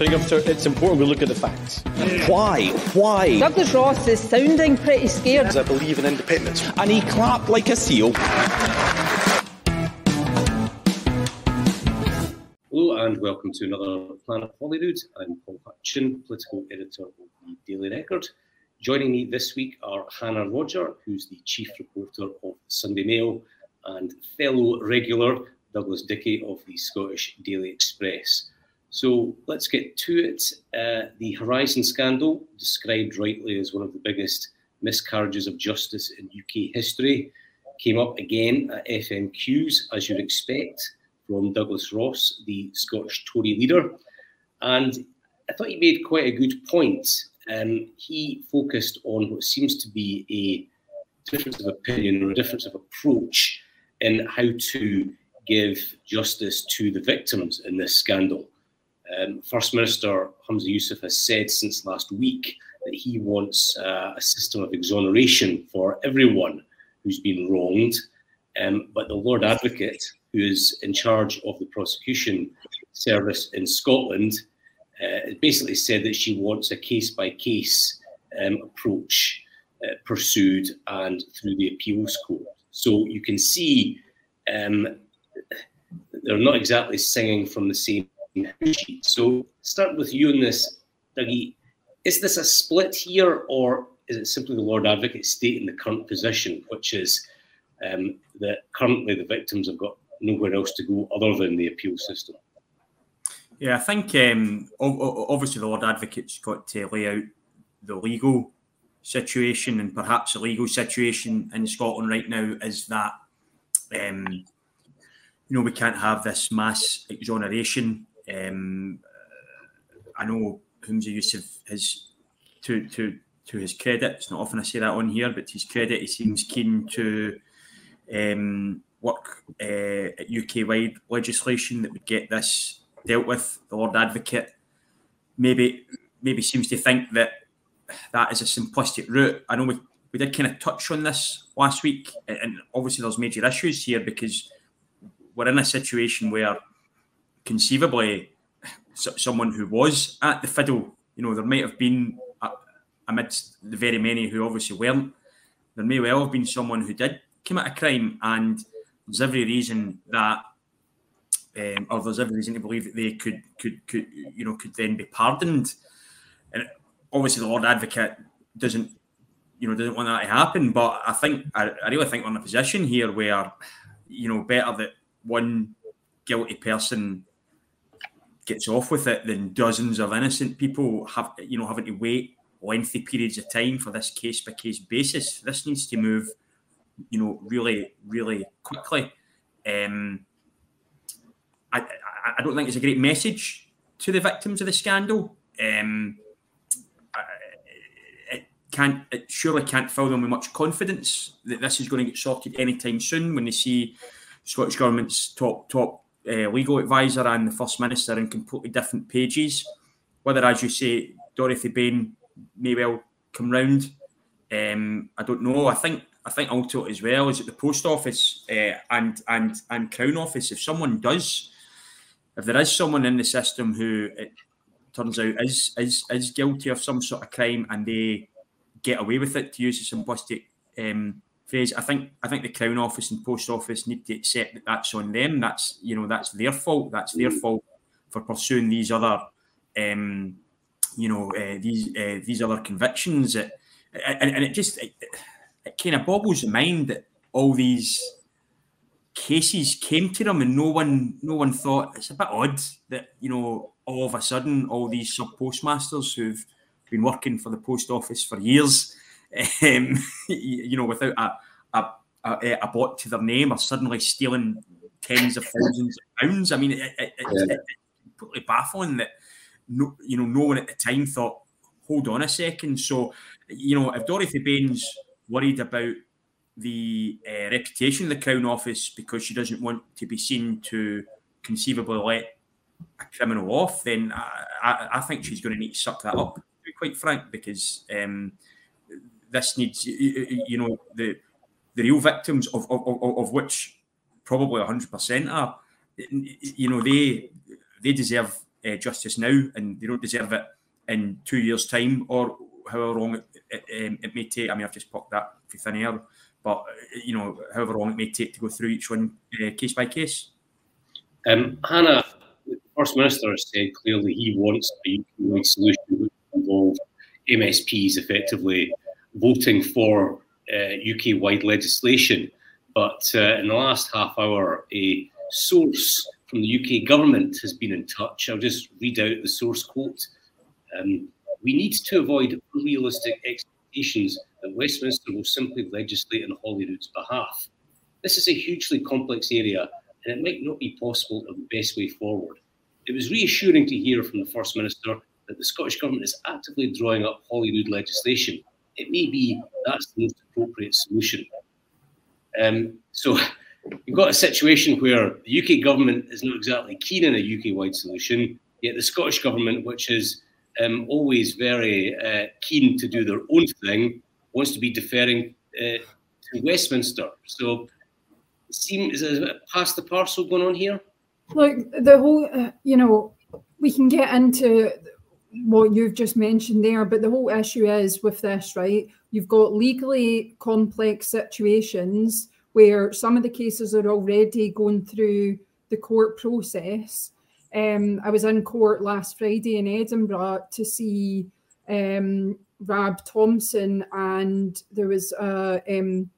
it's important we look at the facts. Why? Why? Douglas Ross is sounding pretty scared. I believe in independence. And he clapped like a seal. Hello and welcome to another Planet Holyrood. I'm Paul Hutcheon, political editor of the Daily Record. Joining me this week are Hannah Rodger, who's the chief reporter of the Sunday Mail, and fellow regular Douglas Dickie of the Scottish Daily Express. So let's get to it. Uh, the Horizon scandal, described rightly as one of the biggest miscarriages of justice in UK history, came up again at FMQs, as you'd expect, from Douglas Ross, the Scottish Tory leader. And I thought he made quite a good point. Um, he focused on what seems to be a difference of opinion or a difference of approach in how to give justice to the victims in this scandal. Um, First Minister Humza Yousaf has said since last week that he wants uh, a system of exoneration for everyone who's been wronged. Um, but the Lord Advocate, who is in charge of the prosecution service in Scotland, uh, basically said that she wants a case by case approach uh, pursued and through the appeals court. So you can see um, they're not exactly singing from the same so start with you on this, Dougie. Is this a split here, or is it simply the Lord Advocate stating the current position, which is um, that currently the victims have got nowhere else to go other than the appeal system? Yeah, I think um, obviously the Lord Advocate's got to lay out the legal situation, and perhaps the legal situation in Scotland right now is that um, you know we can't have this mass exoneration um, I know Humza Yousaf has, to to to his credit, it's not often I say that on here, but to his credit, he seems keen to um, work uh, at UK wide legislation that would get this dealt with. The Lord Advocate maybe maybe seems to think that that is a simplistic route. I know we, we did kind of touch on this last week, and obviously there's major issues here because we're in a situation where conceivably someone who was at the fiddle. You know, there might have been amidst the very many who obviously weren't. There may well have been someone who did commit a crime, and there's every reason that, um, or there's every reason to believe that they could, could, could, you know, could then be pardoned. And obviously, the Lord Advocate doesn't, you know, doesn't want that to happen. But I think, I, I really think we're in a position here where, you know, better that one guilty person gets off with it then dozens of innocent people have you know having to wait lengthy periods of time for this case by case basis. This needs to move, you know, really, really quickly. Um, I, I, I don't think it's a great message to the victims of the scandal. Um, it can't, it surely can't fill them with much confidence that this is going to get sorted anytime soon when they see Scottish government's top top uh, legal advisor and the First Minister in completely different pages. Whether, as you say, Dorothy Bain may well come round, um, I don't know. I think I think ultimately as well is at the post office uh, and and and Crown Office. If someone does, if there is someone in the system who it turns out is is is guilty of some sort of crime and they get away with it, to use a simplistic um, phrase. I think I think the Crown Office and Post Office need to accept that that's on them. That's you know that's their fault. That's their mm. fault for pursuing these other, um, you know, uh, these uh, these other convictions. It, and, and it just it, it kind of boggles the mind that all these cases came to them and no one no one thought it's a bit odd that you know all of a sudden all these sub postmasters who've been working for the post office for years um, you know, without a, a, a, a bot to their name are suddenly stealing tens of thousands of pounds. I mean, it, it, it's, yeah. it's completely baffling that no, you know, no one at the time thought, hold on a second. So, you know, if Dorothy Bain's worried about the uh, reputation of the Crown Office because she doesn't want to be seen to conceivably let a criminal off, then I, I, I think she's going to need to suck that up, to be quite frank, because um, this needs, you know, the the real victims of of, of, which probably hundred percent are, you know, they they deserve uh, justice now, and they don't deserve it in two years' time or however long it, it, um, it may take. I mean, I've just popped that for thin air, but uh, you know, however long it may take to go through each one uh, case by case. Um, Hannah, the First Minister has said clearly he wants a UK solution which involves MSPs effectively voting for uh, UK wide legislation. But uh, in the last half hour, a source from the UK government has been in touch. I'll just read out the source quote. Um, we need to avoid unrealistic expectations that Westminster will simply legislate on Holyrood's behalf. This is a hugely complex area and it might not be possible the best way forward. It was reassuring to hear from the First Minister that the Scottish Government is actively drawing up Holyrood legislation. It may be that's the most appropriate solution. Um, so you've got a situation where the UK government is not exactly keen on a UK wide solution, yet the Scottish Government, which is um, always very uh, keen to do their own thing, wants to be deferring uh, to Westminster. So it seems is a past the parcel going on here? Look, the whole, uh, you know, we can get into what you've just mentioned there, but the whole issue is with this, right? You've got legally complex situations where some of the cases are already going through the court process. Um, I was in court last Friday in Edinburgh to see um, Rab Thompson, and there was uh, um,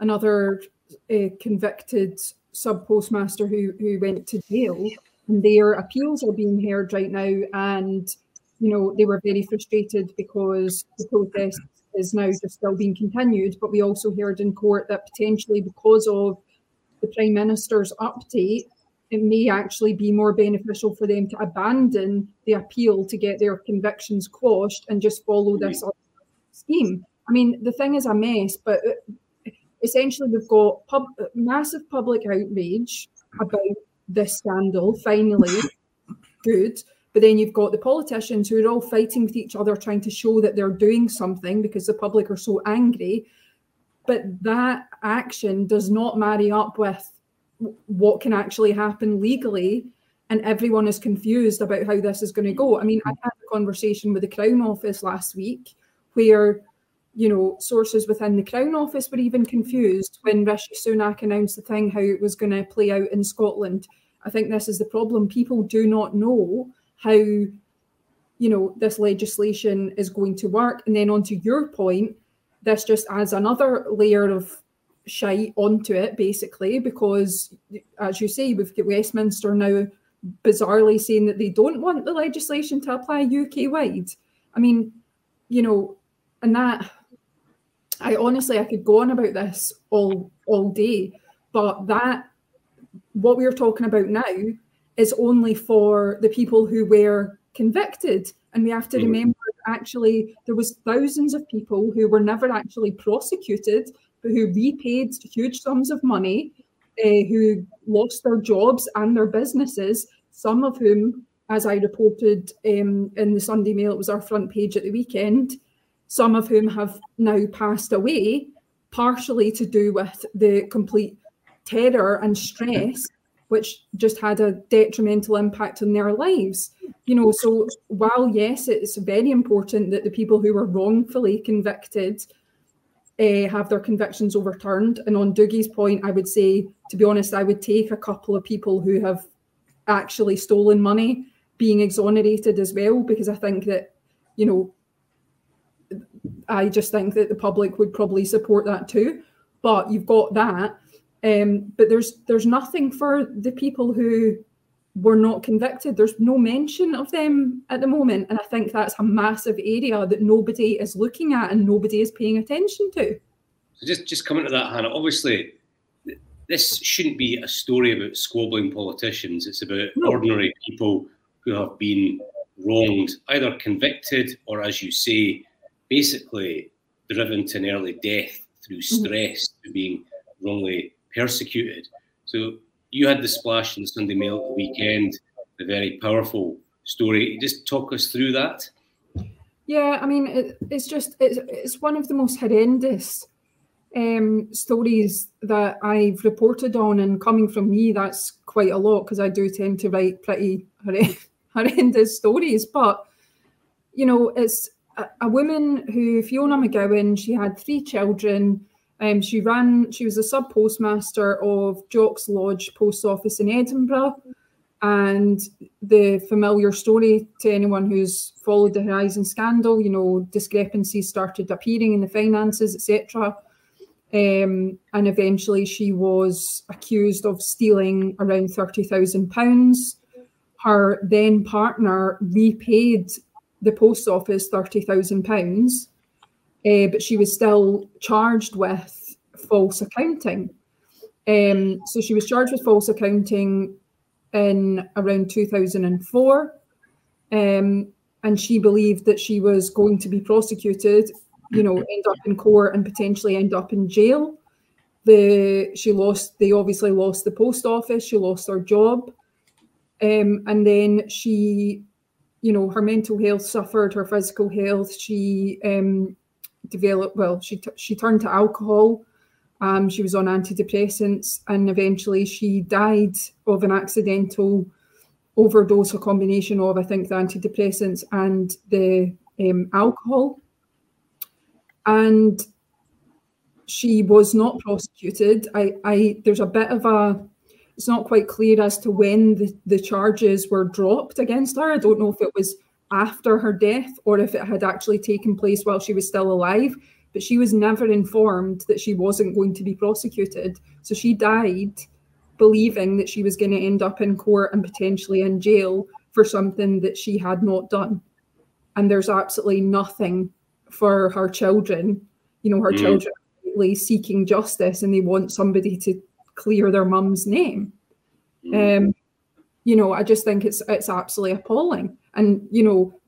another uh, convicted sub postmaster who who went to jail, and their appeals are being heard right now. And you know they were very frustrated because the protest is now just still being continued. But we also heard in court that potentially because of the prime minister's update, it may actually be more beneficial for them to abandon the appeal to get their convictions quashed and just follow this scheme. I mean, the thing is a mess, but uh, essentially we've got pub, massive public outrage about this scandal finally good but then you've got the politicians who are all fighting with each other trying to show that they're doing something because the public are so angry but that action does not marry up with what can actually happen legally and everyone is confused about how this is going to go i mean i had a conversation with the crown office last week where you know, sources within the Crown Office were even confused when Rishi Sunak announced the thing how it was going to play out in Scotland. I think this is the problem. People do not know how, you know, this legislation is going to work. And then onto your point, this just adds another layer of shite onto it, basically, because as you say, we've got Westminster now bizarrely saying that they don't want the legislation to apply UK wide. I mean, you know, and that I honestly I could go on about this all all day, but that what we're talking about now is only for the people who were convicted, and we have to mm. remember actually there was thousands of people who were never actually prosecuted, but who repaid huge sums of money, uh, who lost their jobs and their businesses. Some of whom, as I reported um, in the Sunday Mail, it was our front page at the weekend some of whom have now passed away, partially to do with the complete terror and stress, which just had a detrimental impact on their lives. You know, so while yes, it's very important that the people who were wrongfully convicted uh, have their convictions overturned. And on Doogie's point, I would say, to be honest, I would take a couple of people who have actually stolen money being exonerated as well, because I think that, you know, I just think that the public would probably support that too. But you've got that. Um, but there's there's nothing for the people who were not convicted. There's no mention of them at the moment. And I think that's a massive area that nobody is looking at and nobody is paying attention to. So just just coming to that, Hannah, obviously this shouldn't be a story about squabbling politicians. It's about no. ordinary people who have been wronged, either convicted or, as you say, basically driven to an early death through mm-hmm. stress, mm-hmm. through being wrongly persecuted. So you had the splash in the Sunday Mail at the weekend, the very powerful story. Just talk us through that. Yeah, I mean, it, it's just it's, it's one of the most horrendous um, stories that I've reported on, and coming from me, that's quite a lot because I do tend to write pretty horrendous stories. But you know, it's a, a woman who Fiona McGowan. She had three children. Um, she ran. She was a sub postmaster of Jock's Lodge Post Office in Edinburgh. And the familiar story to anyone who's followed the Horizon scandal, you know, discrepancies started appearing in the finances, etc. Um, and eventually she was accused of stealing around £30,000. Her then partner repaid the post office £30,000, uh, but she was still charged with false accounting. Um, so she was charged with false accounting in around 2004. Um, and she believed that she was going to be prosecuted, you know, end up in court and potentially end up in jail. The she lost. They obviously lost the post office. She lost her job, um, and then she, you know, her mental health suffered. Her physical health. She um, developed. Well, she she turned to alcohol. Um, she was on antidepressants and eventually she died of an accidental overdose, a combination of, I think, the antidepressants and the um, alcohol. And she was not prosecuted. I, I, there's a bit of a, it's not quite clear as to when the, the charges were dropped against her. I don't know if it was after her death or if it had actually taken place while she was still alive but she was never informed that she wasn't going to be prosecuted. So she died believing that she was going to end up in court and potentially in jail for something that she had not done. And there's absolutely nothing for her children. You know, her mm. children are seeking justice and they want somebody to clear their mum's name. Mm. Um, you know, I just think it's it's absolutely appalling. And you know,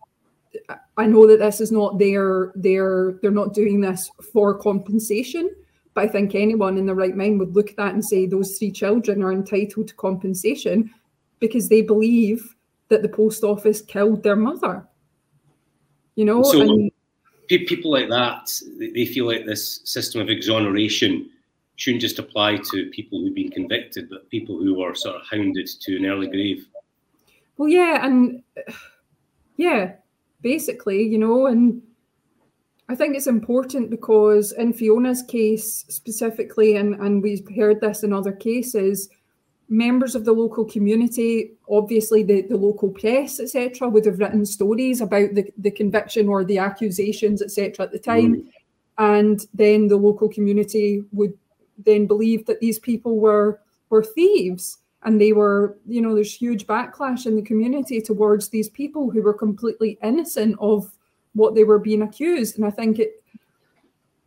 I know that this is not their their they're not doing this for compensation, but I think anyone in the right mind would look at that and say those three children are entitled to compensation because they believe that the post office killed their mother. You know, so and, people like that they feel like this system of exoneration shouldn't just apply to people who've been convicted, but people who are sort of hounded to an early grave. Well, yeah, and yeah, basically, you know, and I think it's important because in Fiona's case specifically, and, and we've heard this in other cases, members of the local community, obviously the, the local press, etc., would have written stories about the, the conviction or the accusations, etc., at the time. Mm. And then the local community would then believe that these people were were thieves and they were you know there's huge backlash in the community towards these people who were completely innocent of what they were being accused. And i think it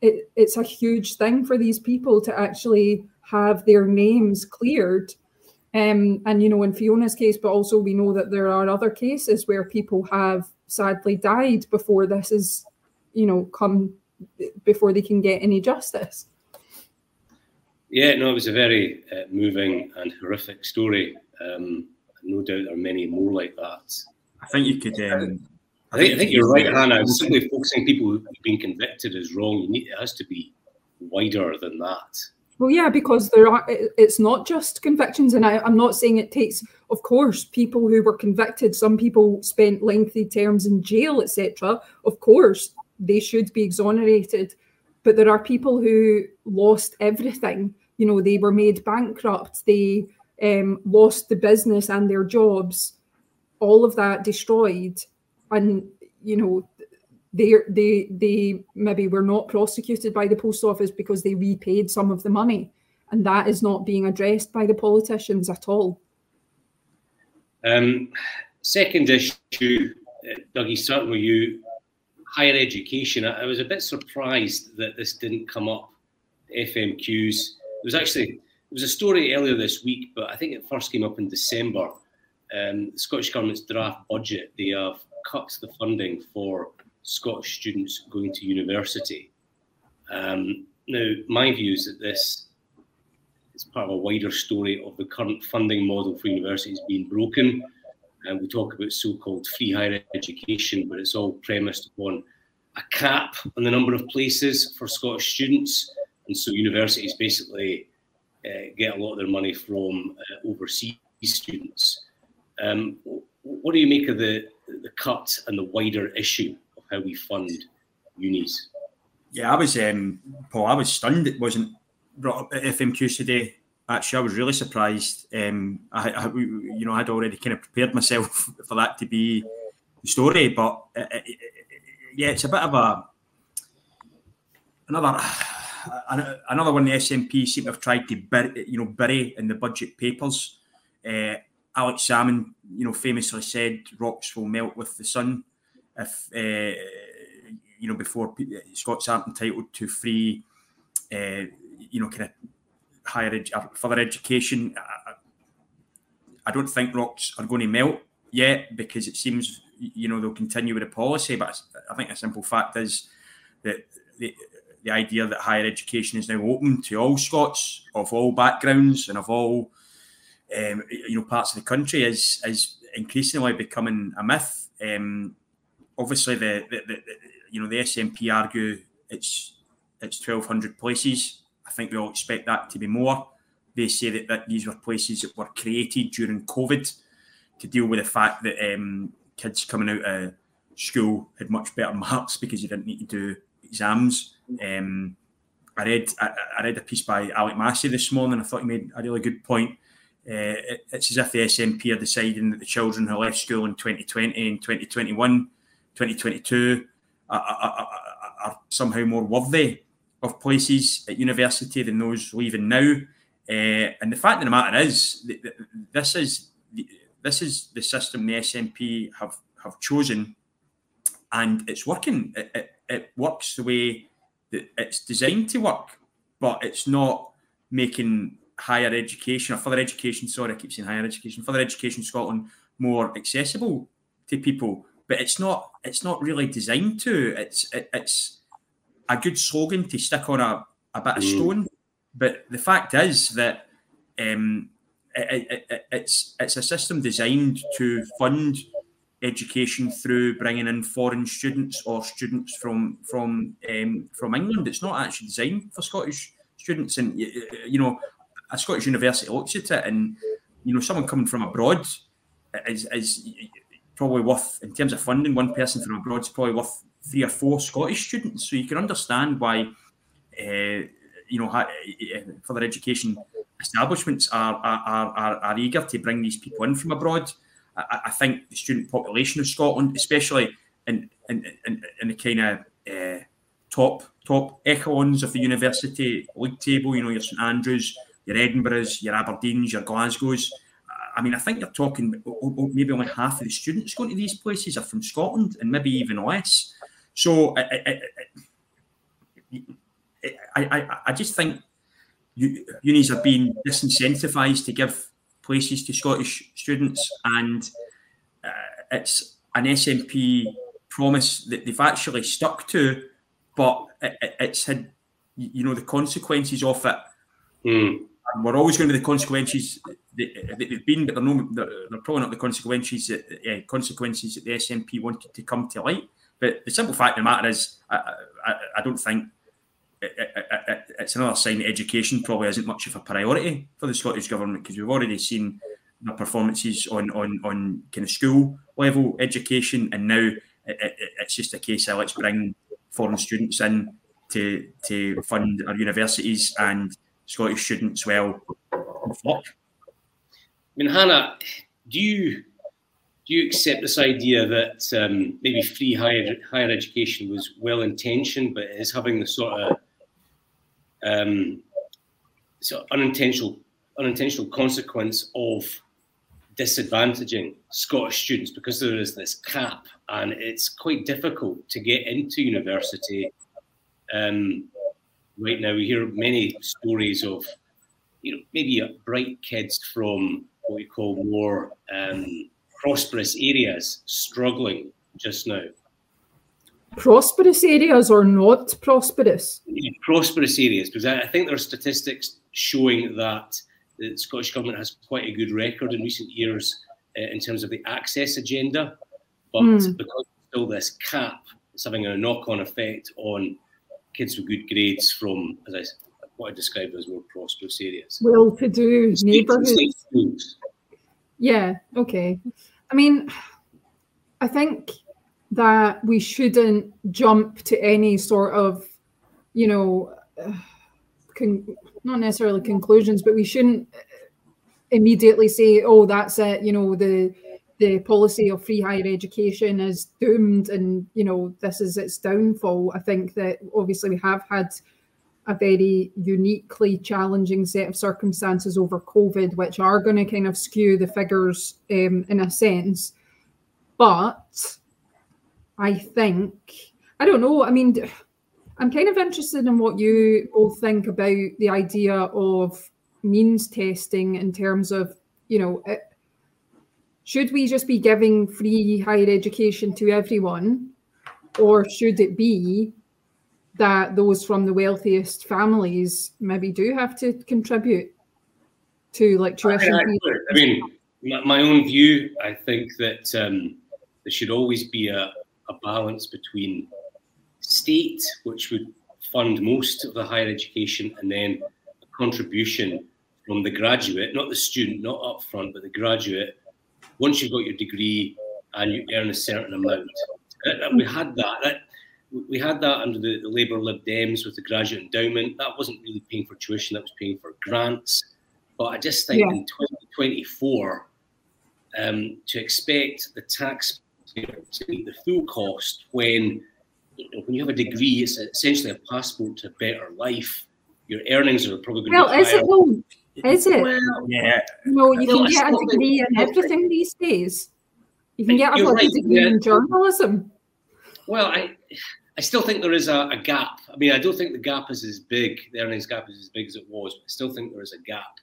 it it's a huge thing for these people to actually have their names cleared. Um, and you know in fiona's case but also we know that there are other cases where people have sadly died before this is you know come before they can get any justice yeah, no, it was a very uh, moving and horrific story. Um, no doubt there are many more like that. I think you could. Um, I think, I think you're right, Hannah. Simply focusing people who've been convicted is wrong. You need, it has to be wider than that. Well, yeah, because there are. It's not just convictions, and I, I'm not saying it takes. Of course, people who were convicted. Some people spent lengthy terms in jail, etc. Of course, they should be exonerated, but there are people who lost everything you know they were made bankrupt they um, lost the business and their jobs all of that destroyed. And you know they they they maybe were not prosecuted by the post office because they repaid some of the money. And that is not being addressed by the politicians at all. Um, second issue dougie with you. Higher education. I, I was a bit surprised that this didn't come up fmqs was actually there was a story earlier this week, but I think it first came up in December. Um, the Scottish Government's draft budget, they have cut the funding for Scottish students going to university. Um, now, my view is that this is part of a wider story of the current funding model for universities being broken. And we talk about so-called free higher education, but it's all premised upon a cap on the number of places for Scottish students and so universities basically uh, get a lot of their money from uh, overseas students. Um, what do you make of the the cut and the wider issue of how we fund unis? Yeah, I was, um, Paul. I was stunned it wasn't brought up at FMQ today. Actually, I was really surprised. Um, I, I, you know, I'd already kind of prepared myself for that to be the story, but uh, uh, yeah, it's a bit of a another another one. The SNP seem to have tried to bury, you know, bury in the budget papers. Uh, Alex Salmond, you know, famously said rocks will melt with the sun if uh, you know before Scots aren't entitled to free, uh, you know, kind of higher ed- further education. I, I don't think rocks are going to melt yet because it seems you know they'll continue with the policy. But I think a simple fact is that the the idea that higher education is now open to all Scots of all backgrounds and of all um, you know parts of the country is is increasingly becoming a myth. Um, obviously, the, the, the, you know the SNP argue it's it's twelve hundred places. I think we all expect that to be more. They say that, that these were places that were created during COVID to deal with the fact that um, kids coming out of school had much better marks because you didn't need to do exams. Um, I read I, I, read a piece by Alec Massie this morning. I thought he made a really good point. Uh, it, it's as if the SNP are deciding that the children who left school in 2020 and 2021, 2022 are, are, are, somehow more worthy of places at university than those leaving now. Uh, and the fact of the matter is, this is this is the system the SNP have have chosen, and it's working. It, it, it works the way that it's designed to work, but it's not making higher education or further education. Sorry, I keep saying higher education, further education Scotland more accessible to people. But it's not. It's not really designed to. It's it, it's a good slogan to stick on a, a bit of mm. stone. But the fact is that um, it, it, it's it's a system designed to fund education through bringing in foreign students or students from from um, from England. It's not actually designed for Scottish students, and you know, a Scottish university looks at it, and you know, someone coming from abroad is, is probably worth in terms of funding. One person from abroad is probably worth three or four Scottish students. So you can understand why. Uh, you know, further education establishments are, are, are, are eager to bring these people in from abroad. I, I think the student population of Scotland, especially in in, in, in the kind of uh, top top echelons of the university league table, you know, your St Andrews, your Edinburghs, your Aberdeens, your Glasgows. I mean, I think you're talking maybe only half of the students going to these places are from Scotland, and maybe even less. So I, I, I, I just think unis are being disincentivized to give places to Scottish students, and uh, it's an SNP promise that they've actually stuck to, but it, it's had you know the consequences of it. Mm. And we're always going to be the consequences that, they've been, but they're, no, they're, they're probably not the consequences that uh, consequences that the SNP wanted to come to light. But the simple fact of the matter is, I, I, I don't think it's another sign that education probably isn't much of a priority for the Scottish government because we've already seen the performances on on on kind of school level education, and now it, it, it's just a case of let's bring foreign students in to to fund our universities and Scottish students well flock. I mean, Hannah, do you do you accept this idea that um, maybe free higher higher education was well intentioned, but is having the sort of um, so unintentional unintentional consequence of disadvantaging Scottish students because there is this cap and it's quite difficult to get into university. Um, right now, we hear many stories of you know maybe bright kids from what we call more um, prosperous areas struggling just now prosperous areas or not prosperous? prosperous areas, because I, think there are statistics showing that the Scottish Government has quite a good record in recent years uh, in terms of the access agenda. But mm. because still this cap, it's having a knock on effect on kids with good grades from, as I what I described as more prosperous areas. Well to do neighbourhoods. Yeah, okay. I mean, I think that we shouldn't jump to any sort of, you know, con- not necessarily conclusions, but we shouldn't immediately say, "Oh, that's it." You know, the the policy of free higher education is doomed, and you know, this is its downfall. I think that obviously we have had a very uniquely challenging set of circumstances over COVID, which are going to kind of skew the figures um, in a sense. But I think, I don't know, I mean, I'm kind of interested in what you all think about the idea of means testing in terms of, you know, it, should we just be giving free higher education to everyone? Or should it be that those from the wealthiest families maybe do have to contribute to like tuition. I, I mean, my own view, I think that um, there should always be a, a balance between state, which would fund most of the higher education, and then a contribution from the graduate, not the student, not upfront, but the graduate. Once you've got your degree and you earn a certain amount, we had that. that we had that under the, the Labour Lib Dems with the graduate endowment. That wasn't really paying for tuition, that was paying for grants. But I just think yeah. in 2024, um, to expect the taxpayer to meet the full cost when you know, when you have a degree, it's essentially a passport to a better life. Your earnings are probably going well, to be is higher. it though? Is it? Well, yeah. No, you Well, can get a degree in everything these days. You can get a right, degree yeah. in journalism. Well, I, I still think there is a, a gap. I mean, I don't think the gap is as big, the earnings gap is as big as it was, but I still think there is a gap.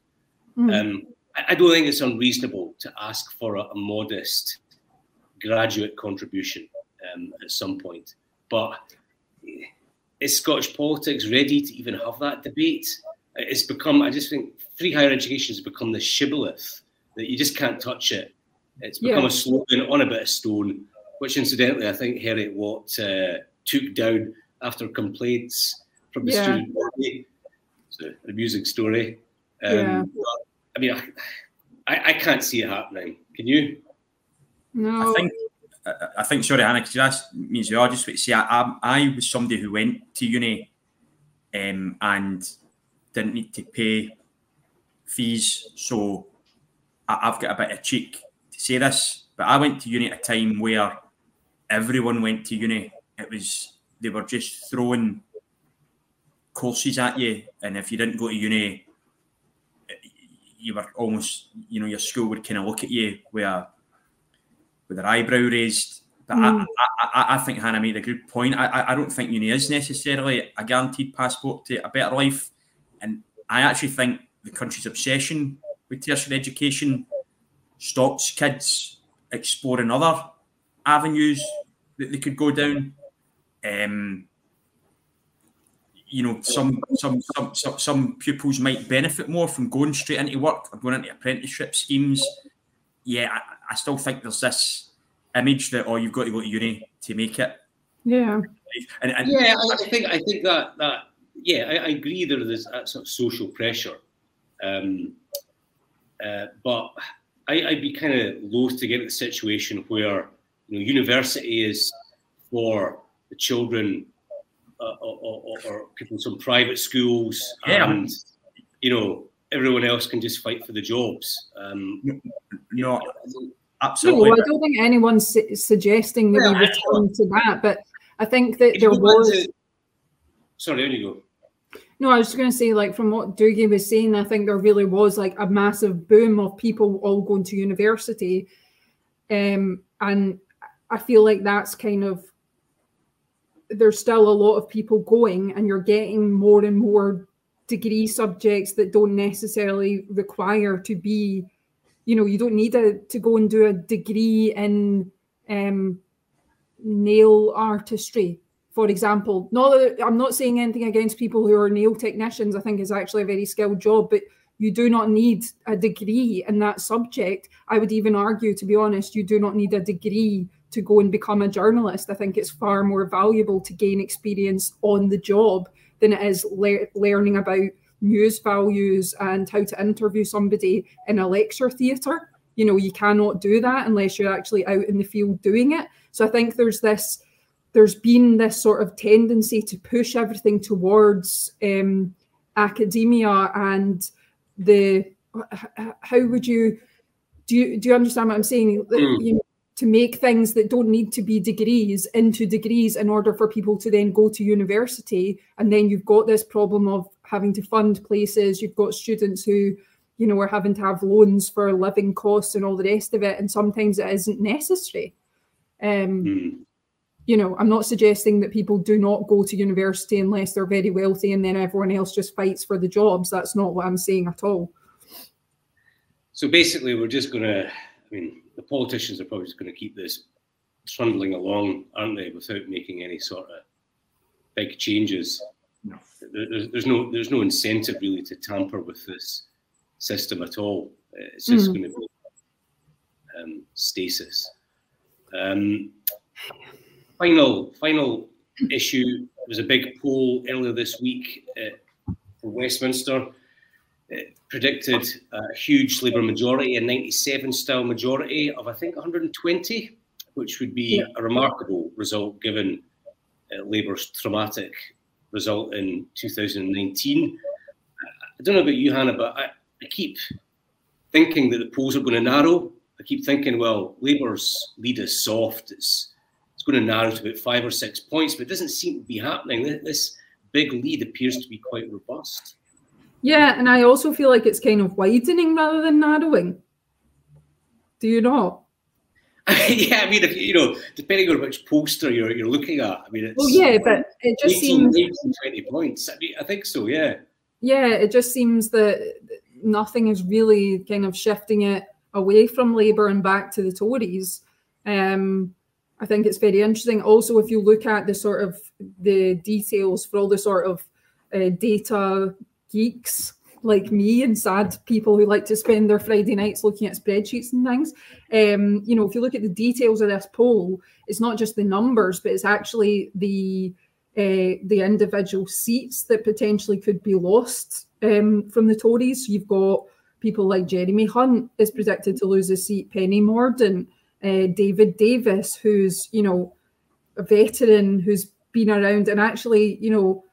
Mm. Um, I, I don't think it's unreasonable to ask for a, a modest graduate contribution um, at some point. But is Scottish politics ready to even have that debate? It's become, I just think, free higher education has become the shibboleth that you just can't touch it. It's become Yeah. a slogan on a bit of stone, which incidentally I think Heriot-Watt uh, took down after complaints from the Yeah. student body. It's an amusing story. Um, Yeah. I mean, I, I, I can't see it happening. Can you? No, I think I, think sorry, Hannah, because you asked me as well. I just say I, I, I was somebody who went to uni um, and didn't need to pay fees, so I, I've got a bit of cheek to say this. But I went to uni at a time where everyone went to uni. It was they were just throwing courses at you, and if you didn't go to uni, you were almost you know your school would kind of look at you a with their eyebrow raised. But Mm. I, I, I think Hannah made a good point. I, I- I don't think uni is necessarily a guaranteed passport to a better life. And I actually think the country's obsession with tertiary education stops kids exploring other avenues that they could go down. Um, you know, some some, some some some pupils might benefit more from going straight into work or going into apprenticeship schemes. Yeah, I, I still think there's this image that oh, you've got to go to uni to make it. yeah, And, and Yeah, I, I think I think that that yeah, I, I agree. There is that sort of social pressure, um, uh, but I, I'd be kind of loath to get in the situation where you know university is for the children uh, or, or, or people from private schools, Yeah. and you know everyone else can just fight for the jobs. Um, no, I think- no, absolutely. I don't think anyone's su- suggesting that Well, we return to that, but I think that if there was. to- sorry, on you go. No, I was just going to say, like, from what Doogie was saying, I think there really was like a massive boom of people all going to university. Um, and I feel like that's kind of, there's still a lot of people going, and you're getting more and more degree subjects that don't necessarily require to be, you know, you don't need a, to go and do a degree in um, nail artistry for example. Not that I'm not saying anything against people who are nail technicians. I think it's actually a very skilled job, but you do not need a degree in that subject. I would even argue, to be honest, you do not need a degree to go and become a journalist. I think it's far more valuable to gain experience on the job than it is le- learning about news values and how to interview somebody in a lecture theatre. you know you cannot do that unless you're actually out in the field doing it. So I think there's this there's been this sort of tendency to push everything towards um, academia and the how would you do you do you understand what I'm saying? Mm. You know, to make things that don't need to be degrees into degrees in order for people to then go to university, and then you've got this problem of having to fund places. You've got students who, you know, are having to have loans for living costs and all the rest of it, and sometimes it isn't necessary. Um, mm. You know, I'm not suggesting that people do not go to university unless they're very wealthy and then everyone else just fights for the jobs. That's not what I'm saying at all. So basically, we're just going to, I mean, the politicians are probably just going to keep this trundling along, aren't they, without making any sort of big changes. No. There's, there's no there's no incentive really to tamper with this system at all. It's just mm. going to be um, stasis. Um, final final issue. There was a big poll earlier this week uh, for Westminster predicted a huge Labour majority, a 97 style majority of, I think, 120, which would be yeah. a remarkable result given uh, Labour's traumatic result in 2019. I don't know about you, Hannah, but I, I keep thinking that the polls are going to narrow. I keep thinking, well, Labour's lead is soft. It's it's going to narrow to about five or six points, but it doesn't seem to be happening. This big lead appears to be quite robust. Yeah, and I also feel like it's kind of widening rather than narrowing. Do you not? yeah, I mean, if you know, depending on which poster you're you're looking at, I mean, it's well, yeah, but it just 18, seems 18, 20 points. I mean, I think so. Yeah. Yeah, it just seems that nothing is really kind of shifting it away from Labour and back to the Tories. Um, I think it's very interesting. Also, if you look at the sort of the details for all the sort of uh, data geeks like me and sad people who like to spend their Friday nights looking at spreadsheets and things. Um, you know, if you look at the details of this poll, it's not just the numbers, but it's actually the uh, the individual seats that potentially could be lost um, from the Tories. You've got people like Jeremy Hunt is predicted to lose a seat, Penny Mordaunt, uh, David Davis, who's you know a veteran who's been around and actually you know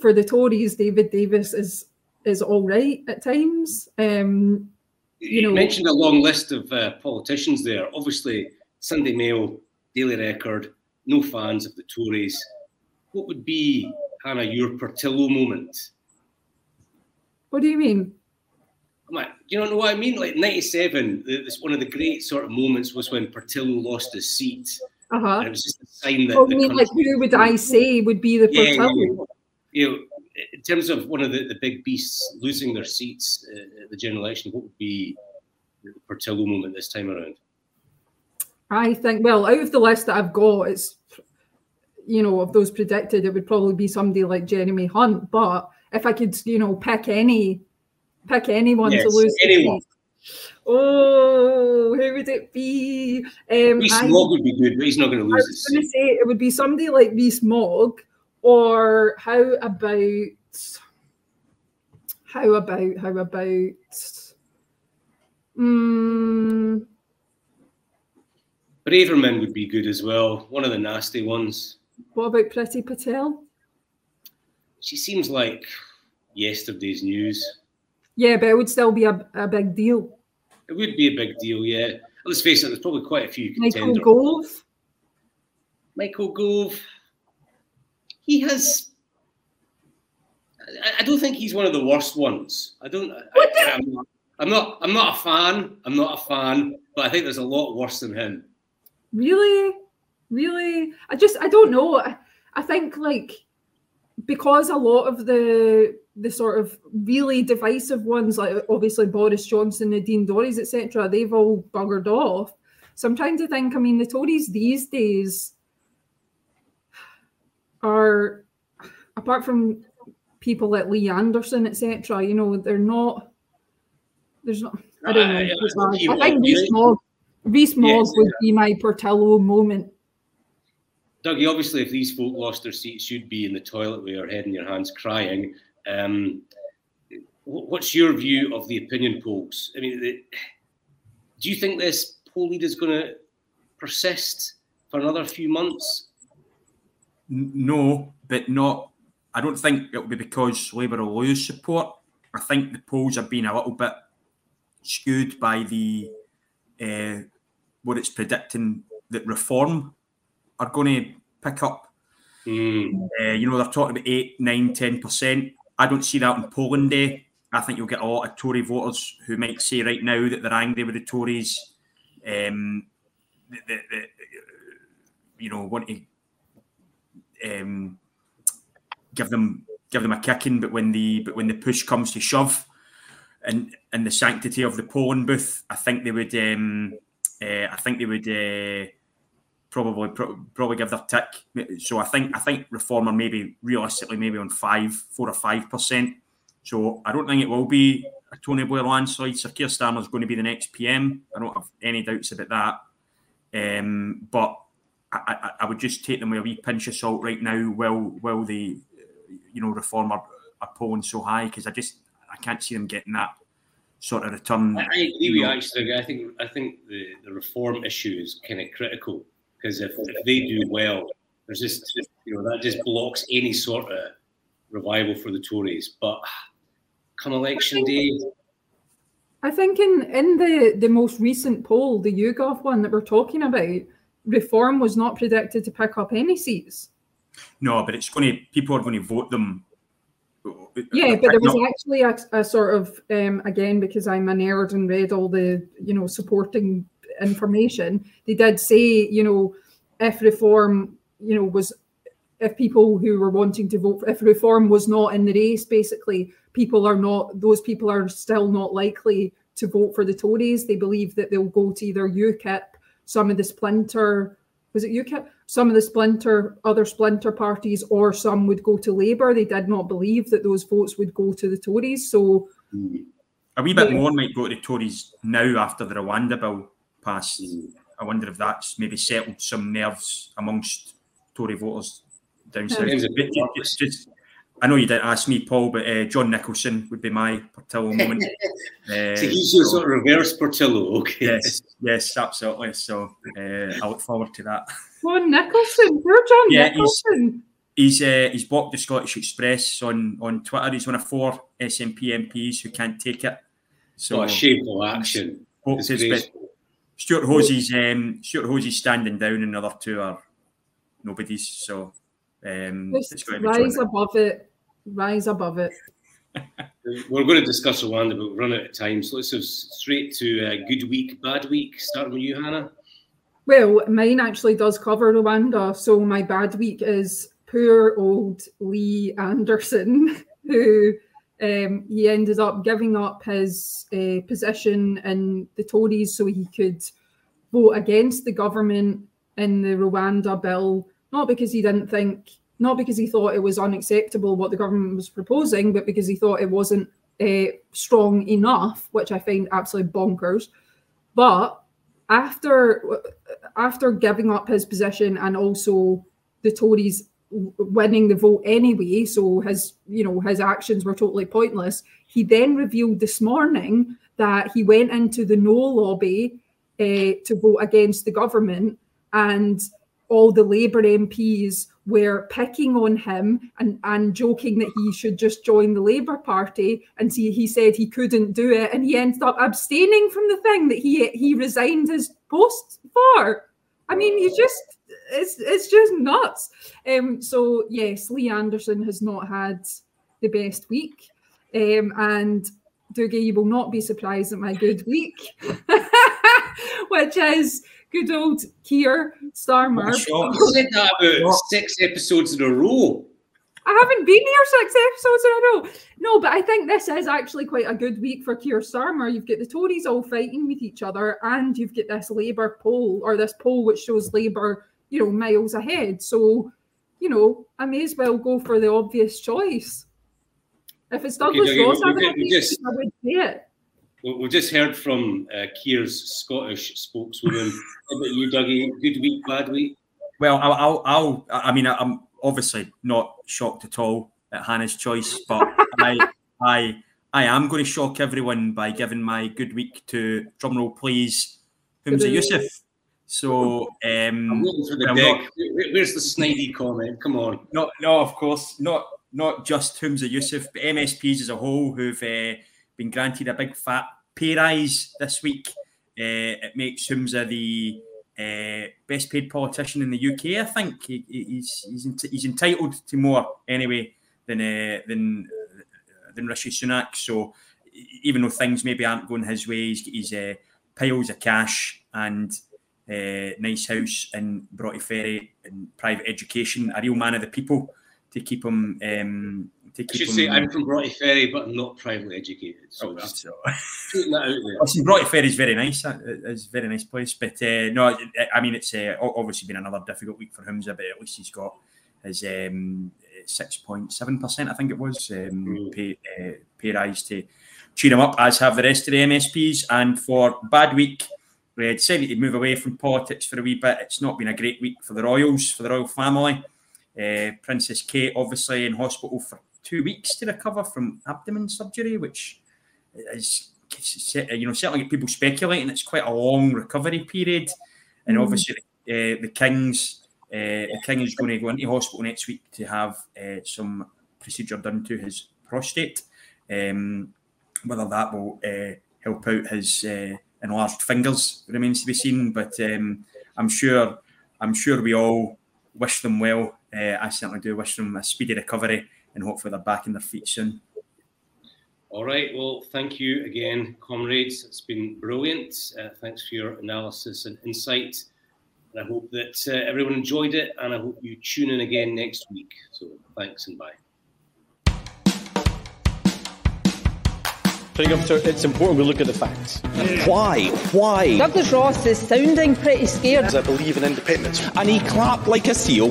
for the Tories, David Davis is is all right at times. Um, you, know, mentioned a long list of uh, politicians there. Obviously, Sunday Mail, Daily Record, no fans of the Tories. What would be, Hannah, your Portillo moment? What do you mean? you don't know what I mean? Like 97, this one of the great sort of moments was when Portillo lost his seat. Uh-huh. it was just a sign that. Oh, you mean like who would I say would be the Portillo? You know, in terms of one of the, the big beasts losing their seats uh, at the general election, what would be the Portillo moment this time around? I think, well, out of the list that I've got, it's, you know, of those predicted, it would probably be somebody like Jeremy Hunt. But if I could, you know, pick any, pick anyone yes, to lose, anyone. Oh, who would it be? Um, Rees-Mogg would be good, but he's not going to lose. I was going to say it would be somebody like Rees-Mogg or how about how about how about um, Braverman would be good as well. One of the nasty ones. What about Priti Patel? She seems like yesterday's news. Yeah, but it would still be a, a big deal. It would be a big deal, yeah. Let's face it, there's probably quite a few contenders. Michael Gove. Michael Gove he has. I, don't think he's one of the worst ones. I don't. I, am not, I'm not. I'm not a fan. I'm not a fan. But I think there's a lot worse than him. Really, really. I just. I don't know. I, I think like because a lot of the the sort of really divisive ones, like obviously Boris Johnson, Nadine Dorries, etc., they've all buggered off. So I'm trying to think. I mean, the Tories these days are apart from people like Lee Anderson, etc. You know, they're not. There's not. I don't know. I, I, I think Rees-Mogg, Reese Mogg yes, would be my Portillo moment. Dougie, obviously, if these folk lost their seats, you'd be in the toilet with your head in your hands crying. Um, what's your view of the opinion polls? I mean, the, do you think this poll lead is going to persist for another few months? No, but not. I don't think it'll be because Labour will lose support. I think the polls have been a little bit skewed by the uh, what it's predicting that reform are going to pick up. Mm. Uh, you know, they're talking about 8, 9, 10%. I don't see that in polling day. I think you'll get a lot of Tory voters who might say right now that they're angry with the Tories, um, that, that, that, you know, want to um, give them give them a kicking, but when the but when the push comes to shove, and and the sanctity of the polling booth, I think they would um, uh, I think they would uh, probably pro- probably give their tick. So I think I think Reformer maybe realistically maybe on five, four or five percent. So I don't think it will be a Tony Blair landslide. Sir Keir Starmer is going to be the next PM. I don't have any doubts about that. Um, but I, I, I, would just take them with a wee pinch of salt right now. While while the uh, you know Reformer are, are polling so high because I just I can't see them getting that sort of return. I, I agree with you. Actually, I think I think the, the reform issue is kind of critical because if, if they do well, there's just you know that just blocks any sort of revival for the Tories. But come election day. I think in, in the, the most recent poll, the YouGov one that we're talking about, reform was not predicted to pick up any seats. No, but it's going to people are going to vote them. Yeah, but there was actually a, a sort of um, again because I'm a nerd and read all the you know supporting information. They did say you know if reform you know was if people who were wanting to vote if reform was not in the race, basically people are not those people are still not likely to vote for the Tories. They believe that they'll go to either UKIP, some of the splinter was it UKIP, some of the splinter other splinter parties, or some would go to Labour. They did not believe that those votes would go to the Tories. So mm. a wee bit yeah. more might go to the Tories now after the Rwanda bill passed. Mm. I wonder if that's maybe settled some nerves amongst Tory voters down south. Just, just, I know you didn't ask me, Paul, but uh, John Nicolson would be my Portillo moment. uh, so he's your sort of reverse Portillo, okay? Yes, yes, absolutely. So uh, I look forward to that. John Nicolson, poor John yeah, Nicolson. He's he's, uh, he's blocked the Scottish Express on on Twitter. He's one of four SNP MPs who can't take it. So what a shameful action. Stewart Hosie's um, Stewart Hosie's standing down, and the other two are nobody's. So um, Just rise above it. Rise above it. We're going to discuss Rwanda, but we've run out of time. So let's go straight to uh, good week, bad week. Starting with you, Hannah. Well, mine actually does cover Rwanda. So my bad week is poor old Lee Anderson, who um, he ended up giving up his uh, position in the Tories so he could vote against the government in the Rwanda bill not because he didn't think, not because he thought it was unacceptable what the government was proposing, but because he thought it wasn't uh, strong enough, which I find absolutely bonkers. But after after giving up his position and also the Tories winning the vote anyway, so his you know his actions were totally pointless. He then revealed this morning that he went into the no lobby uh, to vote against the government and all the Labour MPs were picking on him and, and joking that he should just join the Labour Party. And he, he said he couldn't do it. And he ended up abstaining from the thing that he he resigned his post for. I mean, he's just it's it's just nuts. Um, so yes, Lee Anderson has not had the best week. Um, and Dougie, you will not be surprised at my good week, which is good old Keir Starmer. You said that about six episodes in a row. I haven't been here six episodes in a row. No, but I think this is actually quite a good week for Keir Starmer. You've got the Tories all fighting with each other, and you've got this Labour poll or this poll which shows Labour, you know, miles ahead. So, you know, I may as well go for the obvious choice. If it's Douglas okay, Ross, I would, just, I would say it. We just heard from uh, Keir's Scottish spokeswoman. How about you, Dougie? Good week, bad week? Well, I'll, I'll, I'll I mean, I'm obviously not shocked at all at Hannah's choice, but I, I, I am going to shock everyone by giving my good week to drumroll please Humza Yousaf. So um, I'm waiting for the not- Where's the snidey comment? Come on. No, no, of course, not not just Humza Yousaf, but MSPs as a whole who've uh, been granted a big fat pay rise this week. Uh, it makes Humza the uh, best paid politician in the UK. I think he, he- he's he's, ent- he's entitled to more anyway than uh, than than Rishi Sunak. So even though things maybe aren't going his way, he's got his uh, piles of cash and nice house in Broughty Ferry and private education. A real man of the people to keep him. Um, to I keep should him. say I'm from Broughty Ferry, but I'm not privately educated. So Oh, just putting that out there. Listen, Broughty Ferry is very nice. uh, It's a very nice place. But uh, no, I- I mean, it's uh, obviously been another difficult week for Humza, but at least he's got his um, 6.7%, I think it was, um, Mm. pay, uh, pay rise to cheer him up, as have the rest of the MSPs. And for bad week, we had decided to move away from politics for a wee bit. It's not been a great week for the Royals, for the Royal family. Uh, Princess Kate, obviously, in hospital for two weeks to recover from abdomen surgery, which is you know certainly people speculating it's quite a long recovery period, and Mm. obviously uh, the Kings uh, the King is going to go into hospital next week to have uh, some procedure done to his prostate. Um, whether that will uh, help out his uh, enlarged fingers remains to be seen, but um, I'm sure I'm sure we all wish them well. Uh, I certainly do wish them a speedy recovery, and hopefully they're back in their feet soon. All right. Well, thank you again, comrades. It's been brilliant. Uh, thanks for your analysis and insight. And I hope that uh, everyone enjoyed it, and I hope you tune in again next week. So, thanks and bye. Pretty Governor, it's important we look at the facts. Why? Why? Douglas Ross is sounding pretty scared. I believe in independence. And he clapped like a seal.